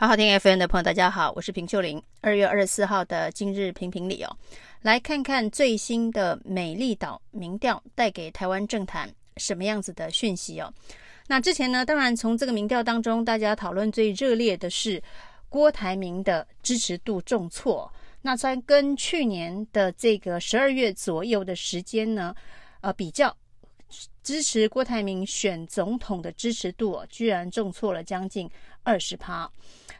好好听 FM 的朋友，大家好，我是平秀玲。二月二十四号的今日评评理哦，来看看最新的美丽岛民调带给台湾政坛什么样子的讯息哦。那之前呢，当然从这个民调当中，大家讨论最热烈的是郭台铭的支持度重挫。那在跟去年的这个十二月左右的时间呢，呃，比较。支持郭台铭选总统的支持度，居然重挫了将近二十趴。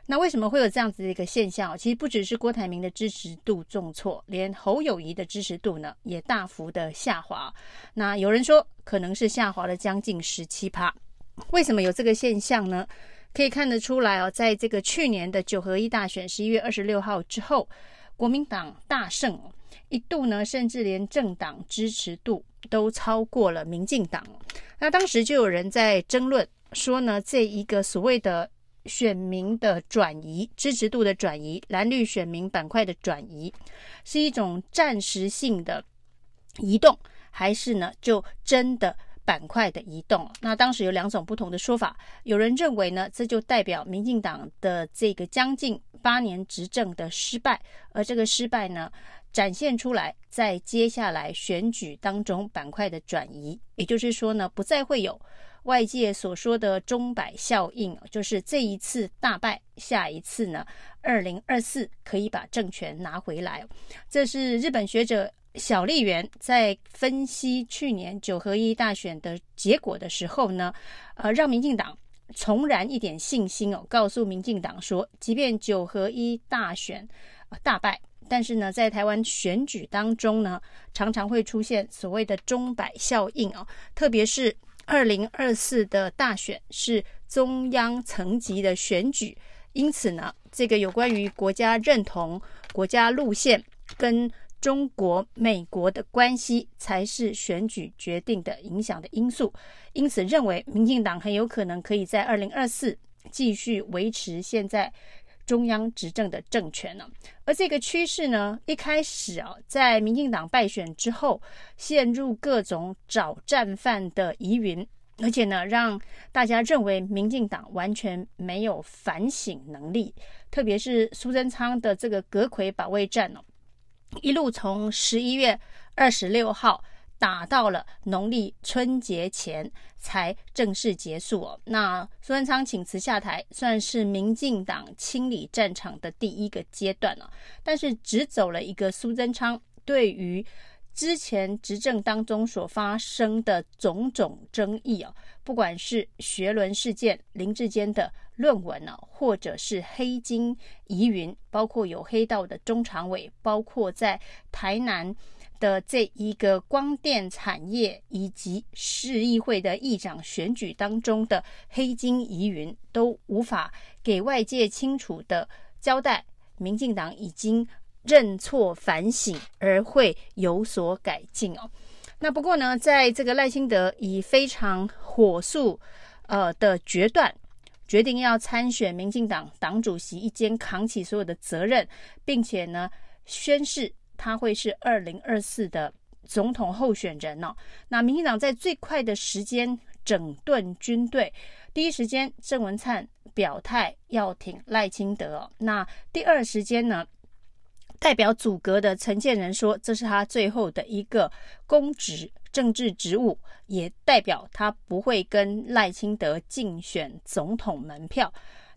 那为什么会有这样子的一个现象？其实不只是郭台铭的支持度重挫，连侯友宜的支持度呢也大幅的下滑。那有人说可能是下滑了将近十七趴。为什么有这个现象呢？可以看得出来哦，在这个去年的九合一大选十一月二十六号之后，国民党大胜。一度呢，甚至连政党支持度都超过了民进党。那当时就有人在争论说呢，这一个所谓的选民的转移、支持度的转移、蓝绿选民板块的转移，是一种暂时性的移动，还是呢就真的板块的移动？那当时有两种不同的说法。有人认为呢，这就代表民进党的这个将近八年执政的失败，而这个失败呢，展现出来，在接下来选举当中板块的转移，也就是说呢，不再会有外界所说的钟摆效应，就是这一次大败，下一次呢，二零二四可以把政权拿回来。这是日本学者小笠原在分析去年九合一大选的结果的时候呢，呃，让民进党重燃一点信心哦，告诉民进党说，即便九合一大选大败。但是呢，在台湾选举当中呢，常常会出现所谓的钟摆效应哦，特别是二零二四的大选是中央层级的选举，因此呢，这个有关于国家认同、国家路线跟中国、美国的关系，才是选举决定的影响的因素。因此，认为民进党很有可能可以在二零二四继续维持现在。中央执政的政权呢，而这个趋势呢，一开始啊，在民进党败选之后，陷入各种找战犯的疑云，而且呢，让大家认为民进党完全没有反省能力，特别是苏贞昌的这个阁揆保卫战哦，一路从十一月二十六号。打到了农历春节前才正式结束哦。那苏贞昌请辞下台，算是民进党清理战场的第一个阶段了。但是只走了一个苏贞昌，对于之前执政当中所发生的种种争议哦，不管是学伦事件、林志坚的论文呢，或者是黑金疑云，包括有黑道的中常委，包括在台南。的这一个光电产业以及市议会的议长选举当中的黑金疑云都无法给外界清楚的交代，民进党已经认错反省而会有所改进哦。那不过呢，在这个赖清德以非常火速呃的决断，决定要参选民进党党主席，一肩扛起所有的责任，并且呢宣誓。他会是二零二四的总统候选人哦。那民进党在最快的时间整顿军队，第一时间郑文灿表态要挺赖清德哦。那第二时间呢，代表组阁的陈建仁说，这是他最后的一个公职政治职务，也代表他不会跟赖清德竞选总统门票。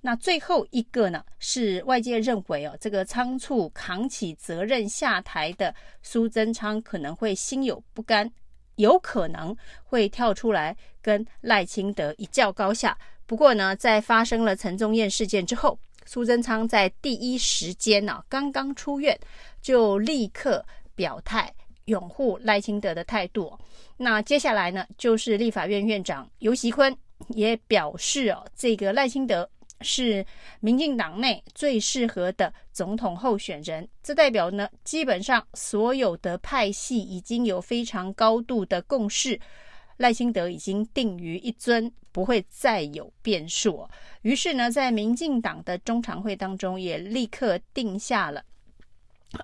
那最后一个呢，是外界认为哦，这个仓促扛起责任下台的苏贞昌可能会心有不甘，有可能会跳出来跟赖清德一较高下。不过呢，在发生了陈宗彦事件之后，苏贞昌在第一时间呢，刚刚出院就立刻表态拥护赖清德的态度。那接下来呢，就是立法院院长游锡坤也表示哦，这个赖清德。是民进党内最适合的总统候选人，这代表呢，基本上所有的派系已经有非常高度的共识，赖清德已经定于一尊，不会再有变数。于是呢，在民进党的中常会当中，也立刻定下了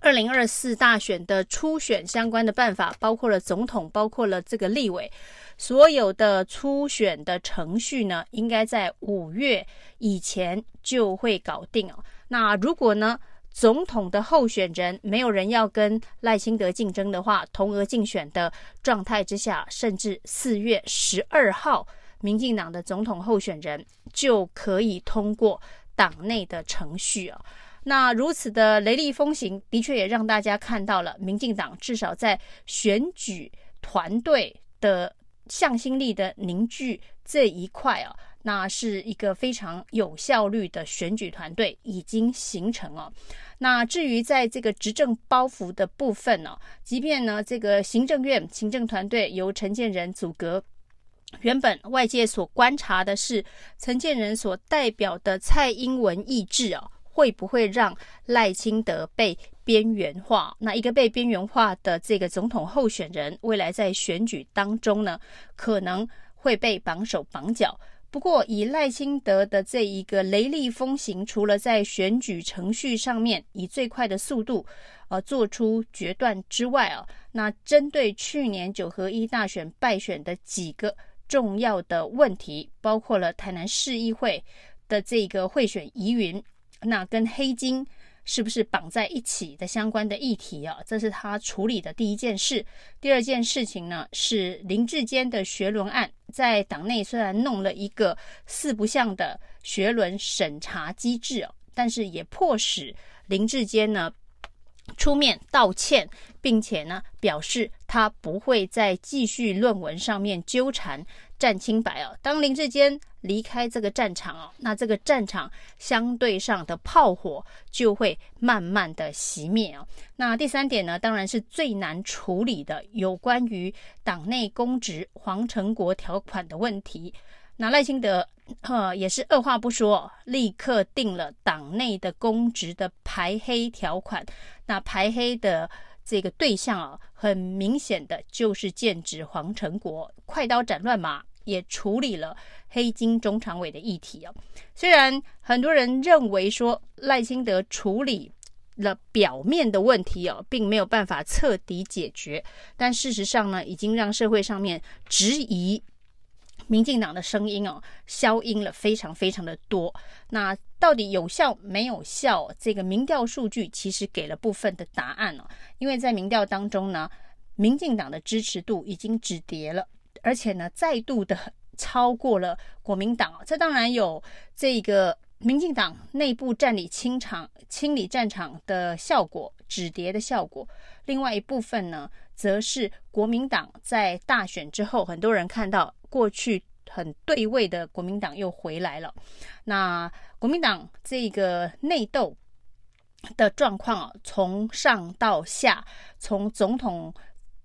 二零二四大选的初选相关的办法，包括了总统，包括了这个立委。所有的初选的程序呢，应该在五月以前就会搞定哦。那如果呢，总统的候选人没有人要跟赖清德竞争的话，同额竞选的状态之下，甚至四月十二号，民进党的总统候选人就可以通过党内的程序哦。那如此的雷厉风行，的确也让大家看到了民进党至少在选举团队的向心力的凝聚这一块啊，那是一个非常有效率的选举团队已经形成哦。那至于在这个执政包袱的部分呢，即便呢这个行政院行政团队由陈建仁组阁，原本外界所观察的是陈建仁所代表的蔡英文意志啊。会不会让赖清德被边缘化？那一个被边缘化的这个总统候选人，未来在选举当中呢，可能会被绑手绑脚。不过，以赖清德的这一个雷厉风行，除了在选举程序上面以最快的速度呃做出决断之外啊，那针对去年九合一大选败选的几个重要的问题，包括了台南市议会的这个贿选疑云。那跟黑金是不是绑在一起的相关的议题啊？这是他处理的第一件事。第二件事情呢，是林志坚的学伦案，在党内虽然弄了一个四不像的学伦审查机制哦，但是也迫使林志坚呢出面道歉，并且呢表示他不会再继续论文上面纠缠。战清白哦，当林志坚离开这个战场哦，那这个战场相对上的炮火就会慢慢的熄灭哦。那第三点呢，当然是最难处理的，有关于党内公职黄成国条款的问题。那赖清德呃也是二话不说，立刻定了党内的公职的排黑条款。那排黑的这个对象啊，很明显的就是剑指黄成国，快刀斩乱麻。也处理了黑金中常委的议题哦。虽然很多人认为说赖清德处理了表面的问题哦，并没有办法彻底解决，但事实上呢，已经让社会上面质疑民进党的声音哦，消音了非常非常的多。那到底有效没有效？这个民调数据其实给了部分的答案哦。因为在民调当中呢，民进党的支持度已经止跌了。而且呢，再度的超过了国民党，这当然有这个民进党内部战理清场、清理战场的效果，止跌的效果。另外一部分呢，则是国民党在大选之后，很多人看到过去很对位的国民党又回来了。那国民党这个内斗的状况啊，从上到下，从总统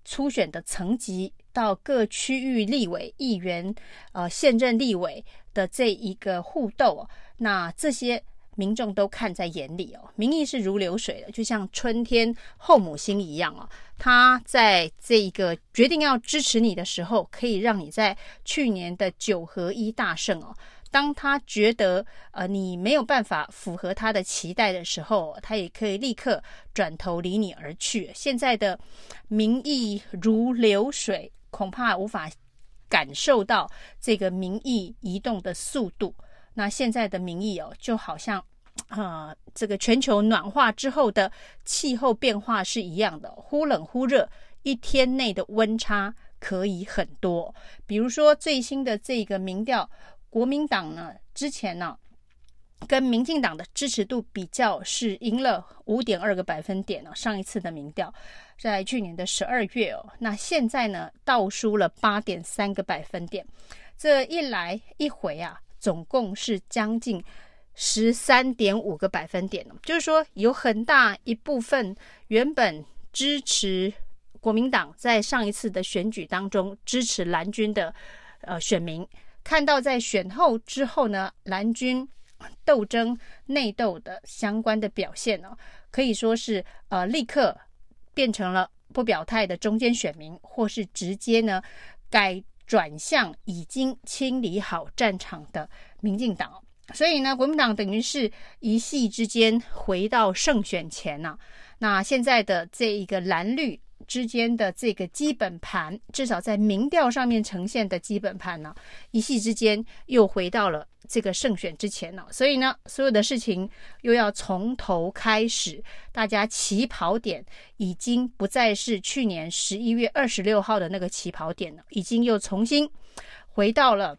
初选的层级。到各区域立委、议员、呃现任立委的这一个互斗，那这些民众都看在眼里哦。民意是如流水的，就像春天后母心一样哦。他在这个决定要支持你的时候，可以让你在去年的九合一大胜哦。当他觉得呃你没有办法符合他的期待的时候，他也可以立刻转头离你而去。现在的民意如流水。恐怕无法感受到这个民意移动的速度。那现在的民意哦，就好像、呃，这个全球暖化之后的气候变化是一样的，忽冷忽热，一天内的温差可以很多。比如说最新的这个民调，国民党呢之前呢。跟民进党的支持度比较，是赢了五点二个百分点哦。上一次的民调在去年的十二月哦，那现在呢倒输了八点三个百分点。这一来一回啊，总共是将近十三点五个百分点。就是说，有很大一部分原本支持国民党在上一次的选举当中支持蓝军的呃选民，看到在选后之后呢，蓝军。斗争内斗的相关的表现呢、可以说是呃立刻变成了不表态的中间选民，或是直接呢改转向已经清理好战场的民进党。所以呢，国民党等于是一夕之间回到胜选前呐、那现在的这一个蓝绿之间的这个基本盘，至少在民调上面呈现的基本盘呢，一夕之间又回到了这个胜选之前了。所以呢，所有的事情又要从头开始，大家起跑点已经不再是去年十一月二十六号的那个起跑点了，已经又重新回到了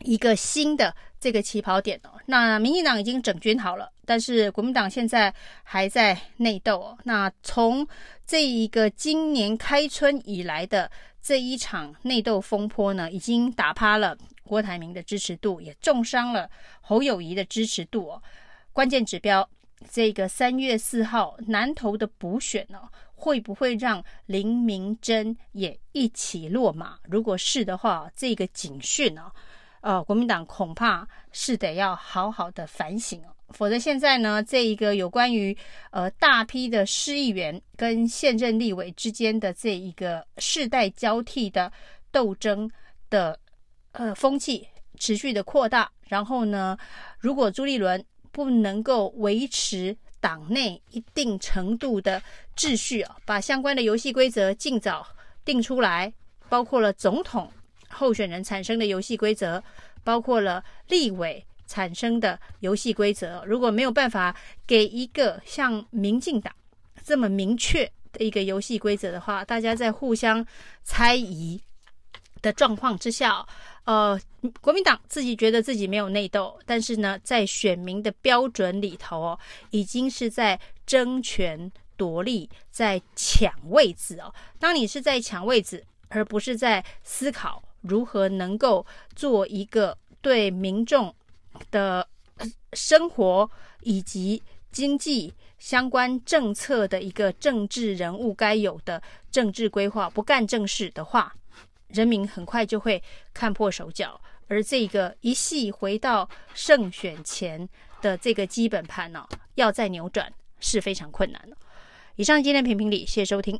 一个新的这个起跑点了。那民进党已经整军好了。但是国民党现在还在内斗哦。那从这一个今年开春以来的这一场内斗风波呢，已经打趴了郭台铭的支持度，也重伤了侯友谊的支持度哦。关键指标，这个三月四号南投的补选呢，会不会让林明珍也一起落马？如果是的话，这个警讯呢，呃，国民党恐怕是得要好好的反省哦。否则，现在呢，这一个有关于呃大批的市议员跟现任立委之间的这一个世代交替的斗争的呃风气持续的扩大，然后呢，如果朱立伦不能够维持党内一定程度的秩序啊，把相关的游戏规则尽早定出来，包括了总统候选人产生的游戏规则，包括了立委。产生的游戏规则，如果没有办法给一个像民进党这么明确的一个游戏规则的话，大家在互相猜疑的状况之下，呃，国民党自己觉得自己没有内斗，但是呢，在选民的标准里头哦，已经是在争权夺利，在抢位置哦。当你是在抢位置，而不是在思考如何能够做一个对民众。的生活以及经济相关政策的一个政治人物该有的政治规划，不干正事的话，人民很快就会看破手脚。而这个一系回到胜选前的这个基本盘呢、哦，要再扭转是非常困难的。以上今天评评理，谢谢收听。